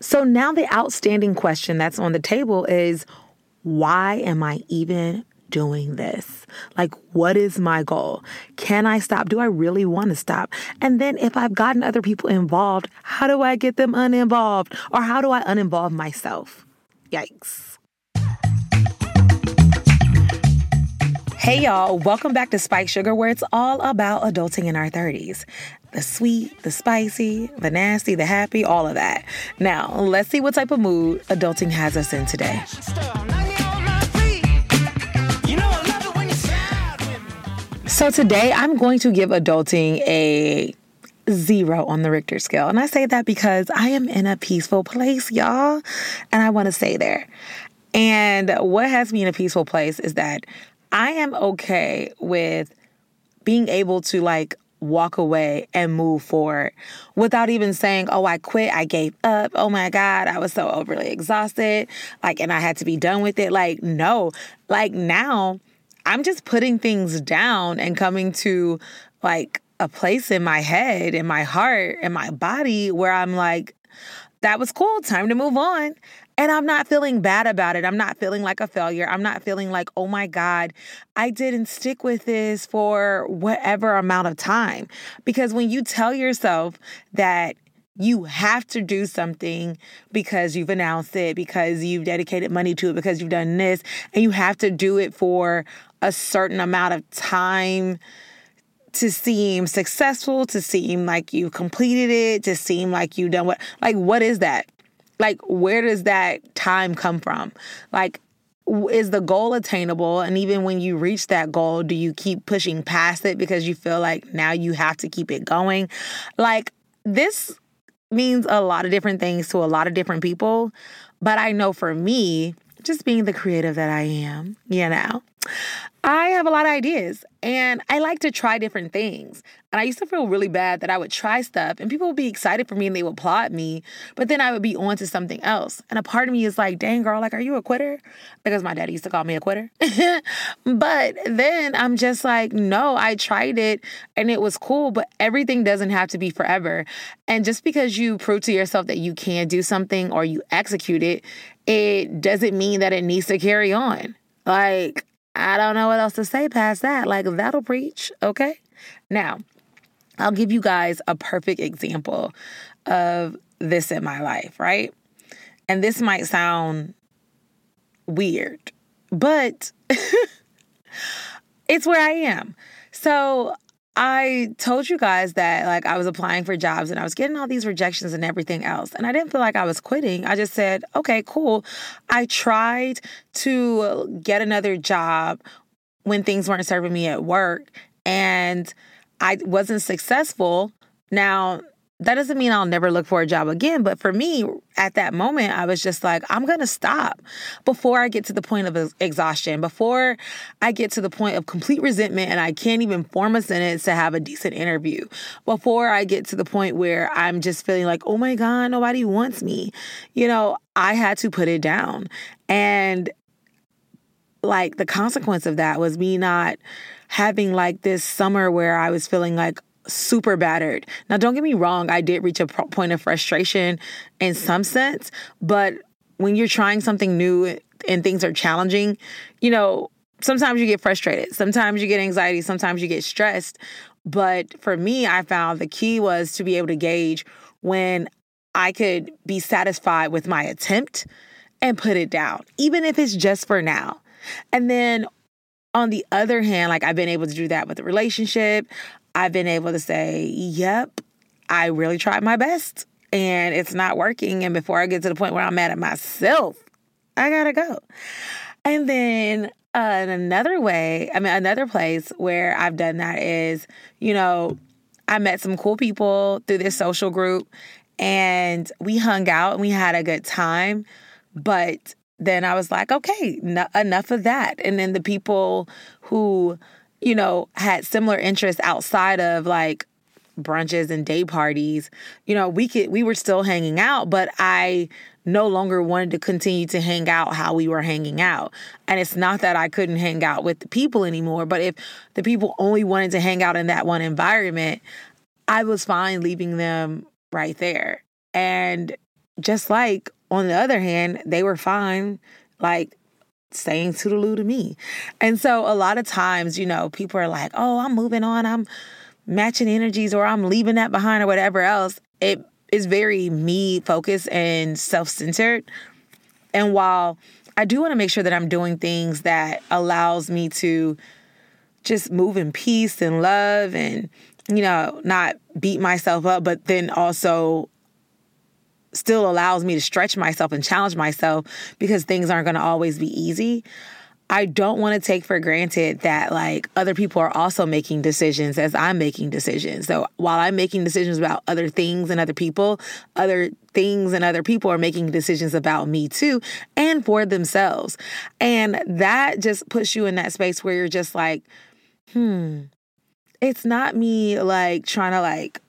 So now the outstanding question that's on the table is why am I even doing this? Like, what is my goal? Can I stop? Do I really want to stop? And then, if I've gotten other people involved, how do I get them uninvolved? Or how do I uninvolve myself? Yikes. Hey, y'all, welcome back to Spike Sugar, where it's all about adulting in our 30s the sweet, the spicy, the nasty, the happy, all of that. Now, let's see what type of mood adulting has us in today. So, today I'm going to give adulting a zero on the Richter scale. And I say that because I am in a peaceful place, y'all, and I want to stay there. And what has me in a peaceful place is that I am okay with being able to like walk away and move forward without even saying, Oh, I quit, I gave up. Oh my God, I was so overly exhausted. Like, and I had to be done with it. Like, no, like now I'm just putting things down and coming to like a place in my head, in my heart, in my body where I'm like, that was cool, time to move on. And I'm not feeling bad about it. I'm not feeling like a failure. I'm not feeling like, oh my God, I didn't stick with this for whatever amount of time. Because when you tell yourself that you have to do something because you've announced it, because you've dedicated money to it, because you've done this, and you have to do it for a certain amount of time to seem successful, to seem like you've completed it, to seem like you've done what, like, what is that? Like where does that time come from? Like is the goal attainable? And even when you reach that goal do you keep pushing past it because you feel like now you have to keep it going? Like this means a lot of different things to a lot of different people but i know for me just being the creative that i am you know I have a lot of ideas and I like to try different things. And I used to feel really bad that I would try stuff and people would be excited for me and they would applaud me, but then I would be on to something else. And a part of me is like, dang, girl, like, are you a quitter? Because my daddy used to call me a quitter. but then I'm just like, no, I tried it and it was cool, but everything doesn't have to be forever. And just because you prove to yourself that you can do something or you execute it, it doesn't mean that it needs to carry on. Like, I don't know what else to say past that. Like, that'll preach, okay? Now, I'll give you guys a perfect example of this in my life, right? And this might sound weird, but it's where I am. So I told you guys that like I was applying for jobs and I was getting all these rejections and everything else. And I didn't feel like I was quitting. I just said, okay, cool. I tried to get another job when things weren't serving me at work and I wasn't successful. Now, that doesn't mean I'll never look for a job again. But for me, at that moment, I was just like, I'm going to stop before I get to the point of exhaustion, before I get to the point of complete resentment and I can't even form a sentence to have a decent interview, before I get to the point where I'm just feeling like, oh my God, nobody wants me. You know, I had to put it down. And like the consequence of that was me not having like this summer where I was feeling like, super battered. Now, don't get me wrong, I did reach a point of frustration in some sense, but when you're trying something new and things are challenging, you know, sometimes you get frustrated, sometimes you get anxiety, sometimes you get stressed. But for me, I found the key was to be able to gauge when I could be satisfied with my attempt and put it down, even if it's just for now. And then on the other hand, like I've been able to do that with a relationship. I've been able to say, yep, I really tried my best and it's not working. And before I get to the point where I'm mad at myself, I gotta go. And then uh, another way, I mean, another place where I've done that is, you know, I met some cool people through this social group and we hung out and we had a good time. But then I was like, okay, n- enough of that. And then the people who you know, had similar interests outside of like brunches and day parties, you know, we could we were still hanging out, but I no longer wanted to continue to hang out how we were hanging out. And it's not that I couldn't hang out with the people anymore, but if the people only wanted to hang out in that one environment, I was fine leaving them right there. And just like on the other hand, they were fine, like saying toodaloo to me. And so a lot of times, you know, people are like, oh, I'm moving on, I'm matching energies, or I'm leaving that behind, or whatever else. It is very me focused and self centered. And while I do want to make sure that I'm doing things that allows me to just move in peace and love and you know not beat myself up but then also still allows me to stretch myself and challenge myself because things aren't going to always be easy. I don't want to take for granted that like other people are also making decisions as I'm making decisions. So while I'm making decisions about other things and other people, other things and other people are making decisions about me too and for themselves. And that just puts you in that space where you're just like, hmm, it's not me like trying to like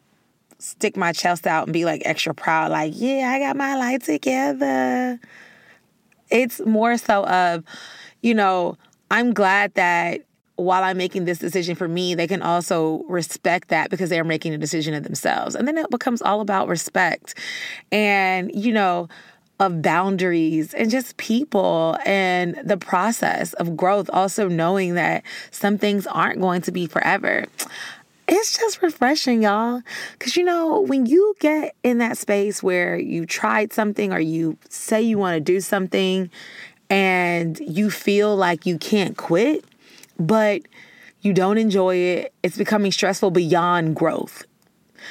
stick my chest out and be like extra proud, like, yeah, I got my life together. It's more so of, you know, I'm glad that while I'm making this decision for me, they can also respect that because they're making a decision of themselves. And then it becomes all about respect and, you know, of boundaries and just people and the process of growth. Also, knowing that some things aren't going to be forever it's just refreshing, y'all. Because you know, when you get in that space where you tried something or you say you want to do something and you feel like you can't quit, but you don't enjoy it, it's becoming stressful beyond growth.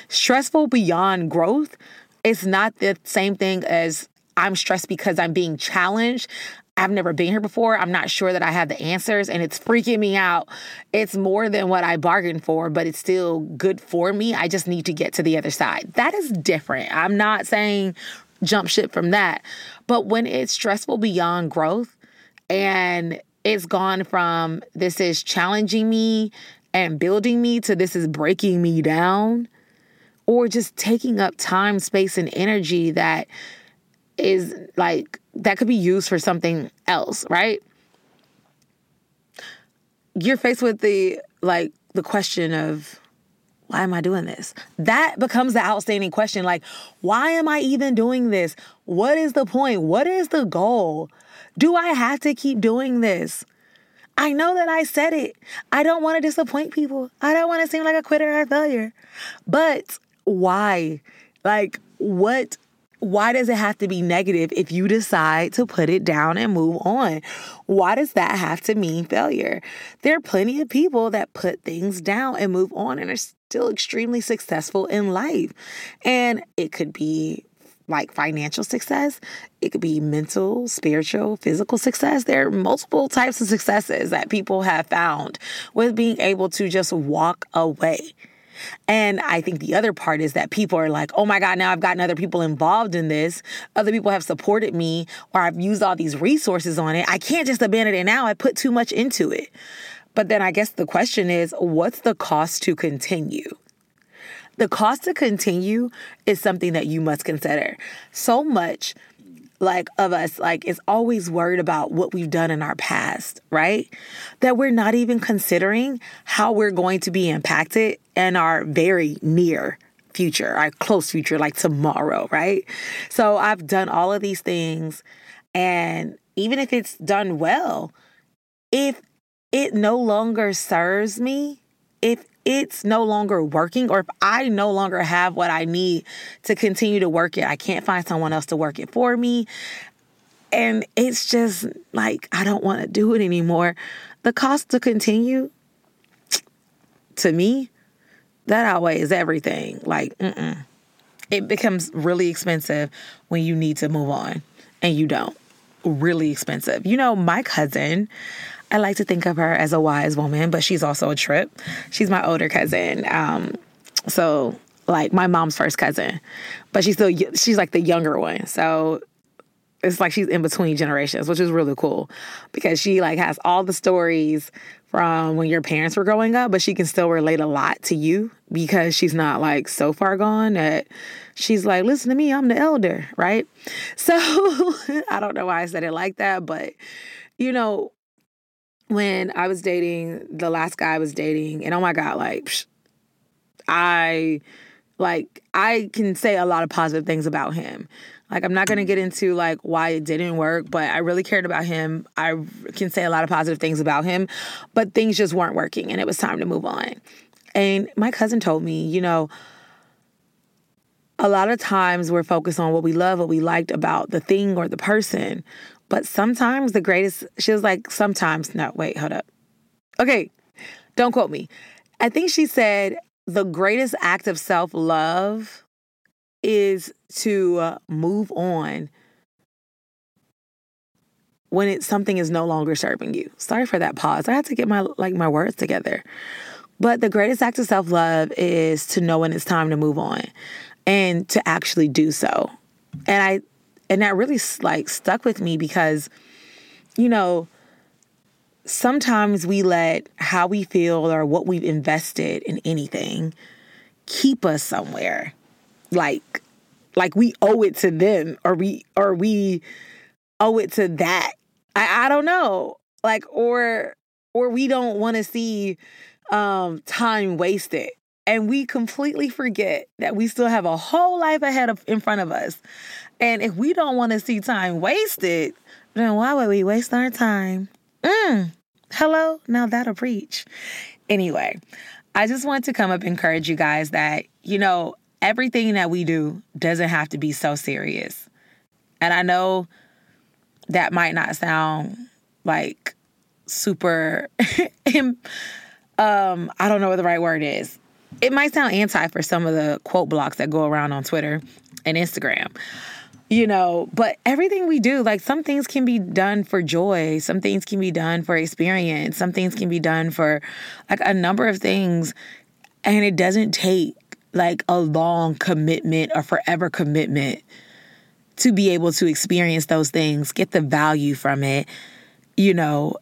Stressful beyond growth is not the same thing as I'm stressed because I'm being challenged. I've never been here before. I'm not sure that I have the answers and it's freaking me out. It's more than what I bargained for, but it's still good for me. I just need to get to the other side. That is different. I'm not saying jump ship from that. But when it's stressful beyond growth and it's gone from this is challenging me and building me to this is breaking me down, or just taking up time, space, and energy that is like that could be used for something else, right? You're faced with the like the question of why am I doing this? That becomes the outstanding question like why am I even doing this? What is the point? What is the goal? Do I have to keep doing this? I know that I said it. I don't want to disappoint people. I don't want to seem like a quitter or a failure. But why? Like, what why does it have to be negative if you decide to put it down and move on? Why does that have to mean failure? There are plenty of people that put things down and move on and are still extremely successful in life. And it could be like financial success, it could be mental, spiritual, physical success. There are multiple types of successes that people have found with being able to just walk away. And I think the other part is that people are like, oh my God, now I've gotten other people involved in this. Other people have supported me, or I've used all these resources on it. I can't just abandon it now. I put too much into it. But then I guess the question is, what's the cost to continue? The cost to continue is something that you must consider. So much like of us like is always worried about what we've done in our past, right? That we're not even considering how we're going to be impacted in our very near future, our close future, like tomorrow, right? So I've done all of these things, and even if it's done well, if it no longer serves me, if it's no longer working or if I no longer have what I need to continue to work it, I can't find someone else to work it for me. And it's just like, I don't want to do it anymore. The cost to continue, to me, that outweighs everything. Like, mm-mm. it becomes really expensive when you need to move on and you don't. Really expensive. You know, my cousin, I like to think of her as a wise woman, but she's also a trip. She's my older cousin. Um, so like my mom's first cousin, but she's still she's like the younger one. So it's like she's in between generations, which is really cool because she like has all the stories from when your parents were growing up, but she can still relate a lot to you because she's not like so far gone that she's like, listen to me, I'm the elder, right? So I don't know why I said it like that, but you know, when I was dating the last guy I was dating, and oh my God, like, psh, I like I can say a lot of positive things about him. Like, I'm not to get into like why it didn't work, but I really cared about him. I can say a lot of positive things about him, but things just weren't working and it was time to move on. And my cousin told me, you know, a lot of times we're focused on what we love, what we liked about the thing or the person. But sometimes the greatest, she was like, sometimes, no, wait, hold up. Okay, don't quote me. I think she said the greatest act of self love is to uh, move on when it something is no longer serving you. Sorry for that pause. I had to get my like my words together. But the greatest act of self-love is to know when it's time to move on and to actually do so. And I and that really like stuck with me because you know sometimes we let how we feel or what we've invested in anything keep us somewhere. Like like we owe it to them or we or we owe it to that. I i don't know. Like or or we don't want to see um time wasted and we completely forget that we still have a whole life ahead of in front of us. And if we don't want to see time wasted then why would we waste our time? Mm. hello? Now that'll preach. Anyway i just want to come up and encourage you guys that you know everything that we do doesn't have to be so serious. And i know that might not sound like super um i don't know what the right word is it might sound anti for some of the quote blocks that go around on Twitter and Instagram. You know, but everything we do, like some things can be done for joy, some things can be done for experience, some things can be done for like a number of things. And it doesn't take like a long commitment or forever commitment to be able to experience those things, get the value from it, you know,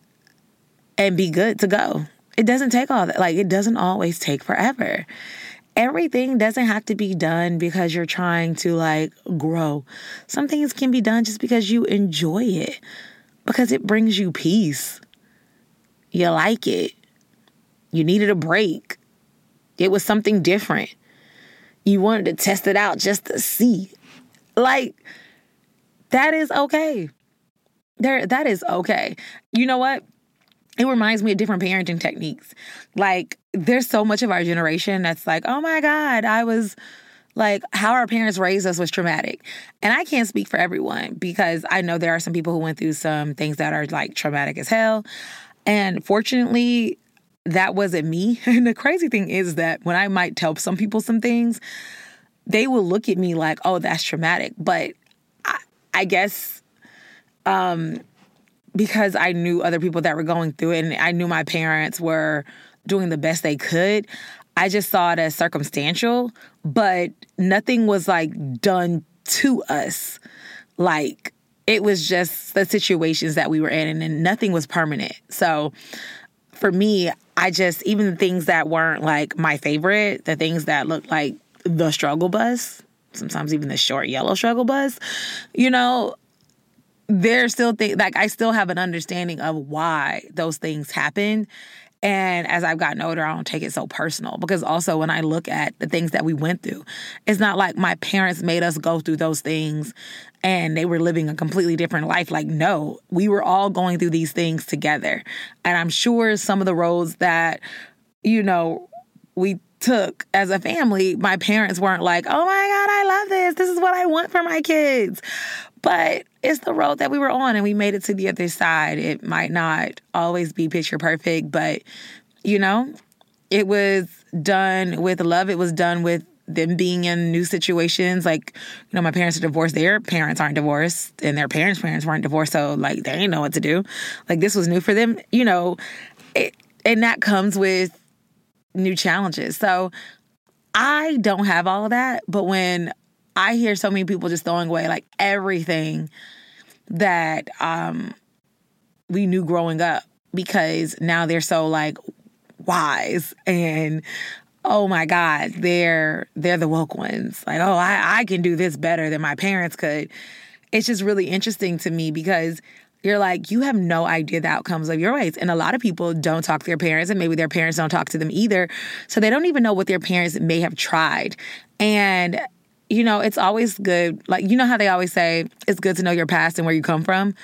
and be good to go. It doesn't take all that. Like, it doesn't always take forever. Everything doesn't have to be done because you're trying to like grow. Some things can be done just because you enjoy it, because it brings you peace. You like it. You needed a break. It was something different. You wanted to test it out just to see. Like, that is okay. There, that is okay. You know what? It reminds me of different parenting techniques. Like, there's so much of our generation that's like, oh my God, I was like, how our parents raised us was traumatic. And I can't speak for everyone because I know there are some people who went through some things that are like traumatic as hell. And fortunately, that wasn't me. And the crazy thing is that when I might tell some people some things, they will look at me like, oh, that's traumatic. But I, I guess um because I knew other people that were going through it and I knew my parents were doing the best they could, I just saw it as circumstantial, but nothing was like done to us. Like it was just the situations that we were in and nothing was permanent. So for me, I just, even the things that weren't like my favorite, the things that looked like the struggle bus, sometimes even the short yellow struggle bus, you know, there's still things like I still have an understanding of why those things happened. And as I've gotten older, I don't take it so personal because also when I look at the things that we went through, it's not like my parents made us go through those things and they were living a completely different life. Like, no, we were all going through these things together. And I'm sure some of the roads that, you know, we took as a family, my parents weren't like, oh my God, I love this. This is what I want for my kids. But it's the road that we were on and we made it to the other side. It might not always be picture perfect, but you know, it was done with love. It was done with them being in new situations. Like, you know, my parents are divorced. Their parents aren't divorced, and their parents' parents weren't divorced. So, like, they didn't know what to do. Like, this was new for them, you know, it, and that comes with new challenges. So, I don't have all of that. But when I hear so many people just throwing away like everything that um we knew growing up because now they're so like wise and oh my god they're they're the woke ones. Like oh I, I can do this better than my parents could. It's just really interesting to me because you're like you have no idea the outcomes of your ways. And a lot of people don't talk to their parents and maybe their parents don't talk to them either. So they don't even know what their parents may have tried. And you know, it's always good. Like, you know how they always say it's good to know your past and where you come from?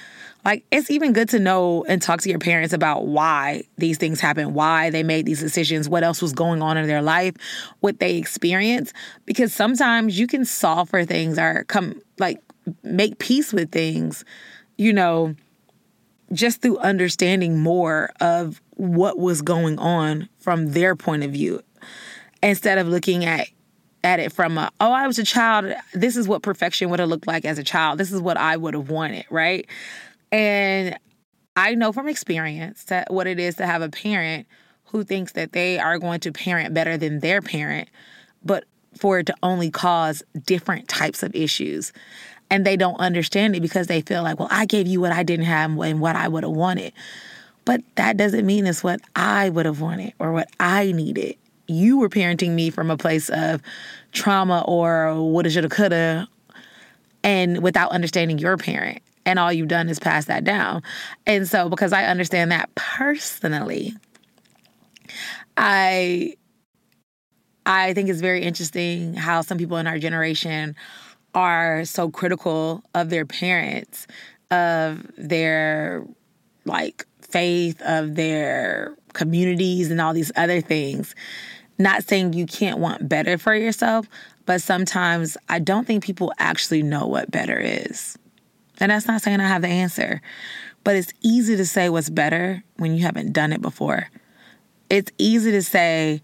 Like, it's even good to know and talk to your parents about why these things happen, why they made these decisions, what else was going on in their life, what they experienced. Because sometimes you can solve for things or come, like, make peace with things, you know, just through understanding more of what was going on from their point of view instead of looking at at it from a oh I was a child. This is what perfection would have looked like as a child. This is what I would have wanted right? And I know from experience that what it is to have a parent who thinks that they are going to parent better than their parent but for it to only cause different types of issues. And they don't understand it because they feel like well I gave you what I didn't have and what I would have wanted. But that doesn't mean it's what I would have wanted or what I needed you were parenting me from a place of trauma or woulda, shoulda, coulda, and without understanding your parent. And all you've done is pass that down. And so, because I understand that personally, I I think it's very interesting how some people in our generation are so critical of their parents, of their like faith, of their communities, and all these other things. Not saying you can't want better for yourself, but sometimes I don't think people actually know what better is. And that's not saying I have the answer, but it's easy to say what's better when you haven't done it before. It's easy to say,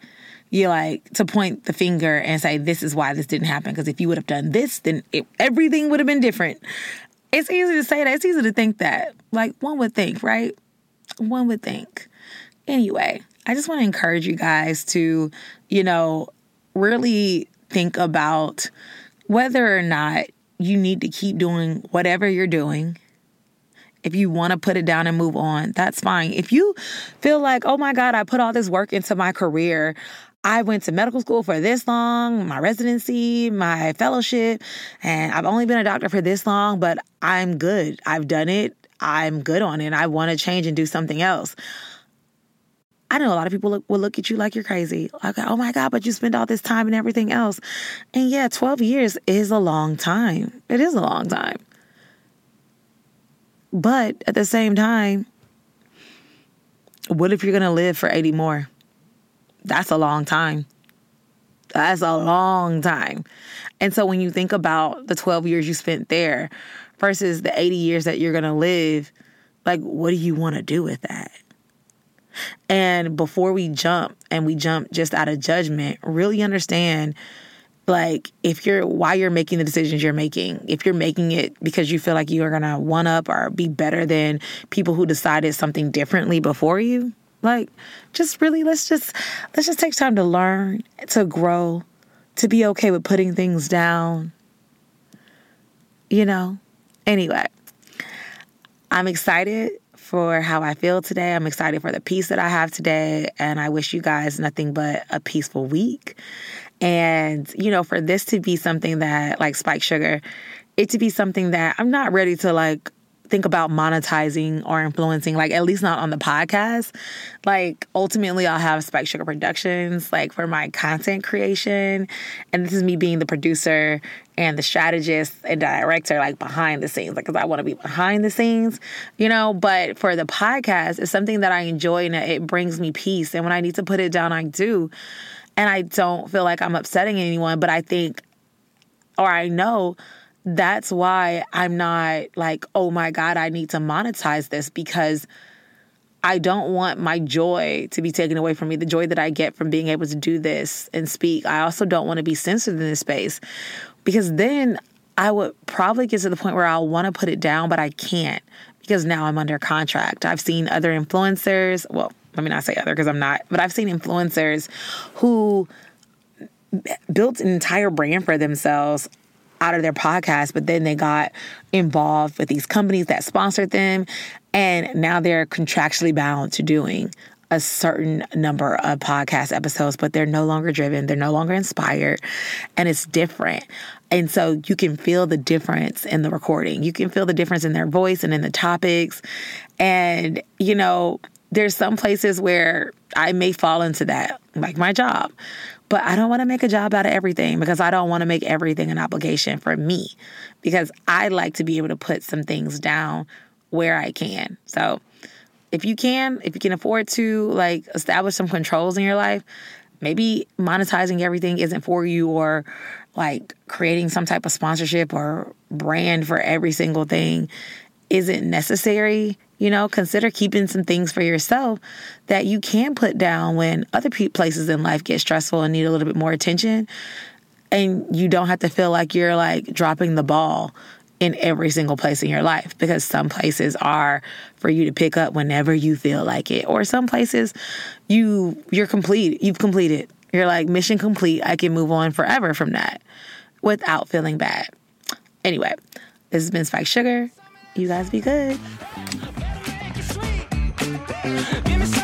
you like to point the finger and say, this is why this didn't happen. Because if you would have done this, then it, everything would have been different. It's easy to say that. It's easy to think that. Like one would think, right? One would think. Anyway, I just want to encourage you guys to, you know, really think about whether or not you need to keep doing whatever you're doing. If you want to put it down and move on, that's fine. If you feel like, oh my God, I put all this work into my career, I went to medical school for this long, my residency, my fellowship, and I've only been a doctor for this long, but I'm good. I've done it. I'm good on it. I want to change and do something else. I know a lot of people look, will look at you like you're crazy. Like, oh my God, but you spend all this time and everything else. And yeah, 12 years is a long time. It is a long time. But at the same time, what if you're going to live for 80 more? That's a long time. That's a long time. And so when you think about the 12 years you spent there versus the 80 years that you're going to live, like, what do you want to do with that? And before we jump and we jump just out of judgment, really understand like if you're why you're making the decisions you're making. If you're making it because you feel like you are going to one up or be better than people who decided something differently before you like just really let's just let's just take time to learn to grow to be okay with putting things down you know? Anyway i'm excited for how I feel today. I'm excited for the peace that I have today. And I wish you guys nothing but a peaceful week. And, you know, for this to be something that, like Spike Sugar, it to be something that I'm not ready to like think about monetizing or influencing, like at least not on the podcast. Like ultimately I'll have Spike Sugar Productions like for my content creation. And this is me being the producer and the strategist and director like behind the scenes. Like cause I want to be behind the scenes, you know, but for the podcast, it's something that I enjoy and it brings me peace. And when I need to put it down, I do. And I don't feel like I'm upsetting anyone, but I think or I know that's why I'm not like, oh my God, I need to monetize this because I don't want my joy to be taken away from me, the joy that I get from being able to do this and speak. I also don't want to be censored in this space because then I would probably get to the point where I'll want to put it down, but I can't because now I'm under contract. I've seen other influencers, well, let me not say other because I'm not, but I've seen influencers who built an entire brand for themselves out of their podcast, but then they got involved with these companies that sponsored them. And now they're contractually bound to doing a certain number of podcast episodes, but they're no longer driven, they're no longer inspired, and it's different. And so you can feel the difference in the recording. You can feel the difference in their voice and in the topics. And, you know, there's some places where I may fall into that, like my job, But I don't want to make a job out of everything because I don't want to make everything an obligation for me because I like to be able to put some things down where I can. So if you can, if you can afford to like establish some controls in your life, maybe monetizing everything isn't for you or like creating some type of sponsorship or brand for every single thing isn't necessary. You know, consider keeping some things for yourself that you can put down when other places in life get stressful and need a little bit more attention. And you don't have to feel like you're like dropping the ball in every single place in your life because some places are for you to pick up whenever you feel like it or some places you you're complete you've completed. You're like mission complete. I can move on forever from that without feeling bad. Anyway this has been spike sugar. You guys be good Give me